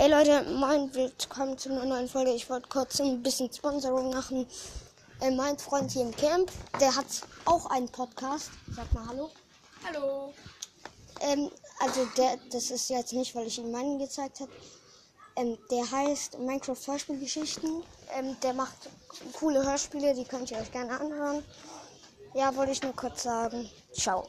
Ey Leute, moin, willkommen zu einer neuen Folge. Ich wollte kurz ein bisschen Sponsoring machen. Äh, mein Freund hier im Camp, der hat auch einen Podcast. Sag mal Hallo. Hallo. Ähm, also der, das ist jetzt nicht, weil ich ihm meinen gezeigt habe. Ähm, der heißt Minecraft Hörspielgeschichten. Ähm, der macht coole Hörspiele, die könnt ihr euch gerne anhören. Ja, wollte ich nur kurz sagen. Ciao.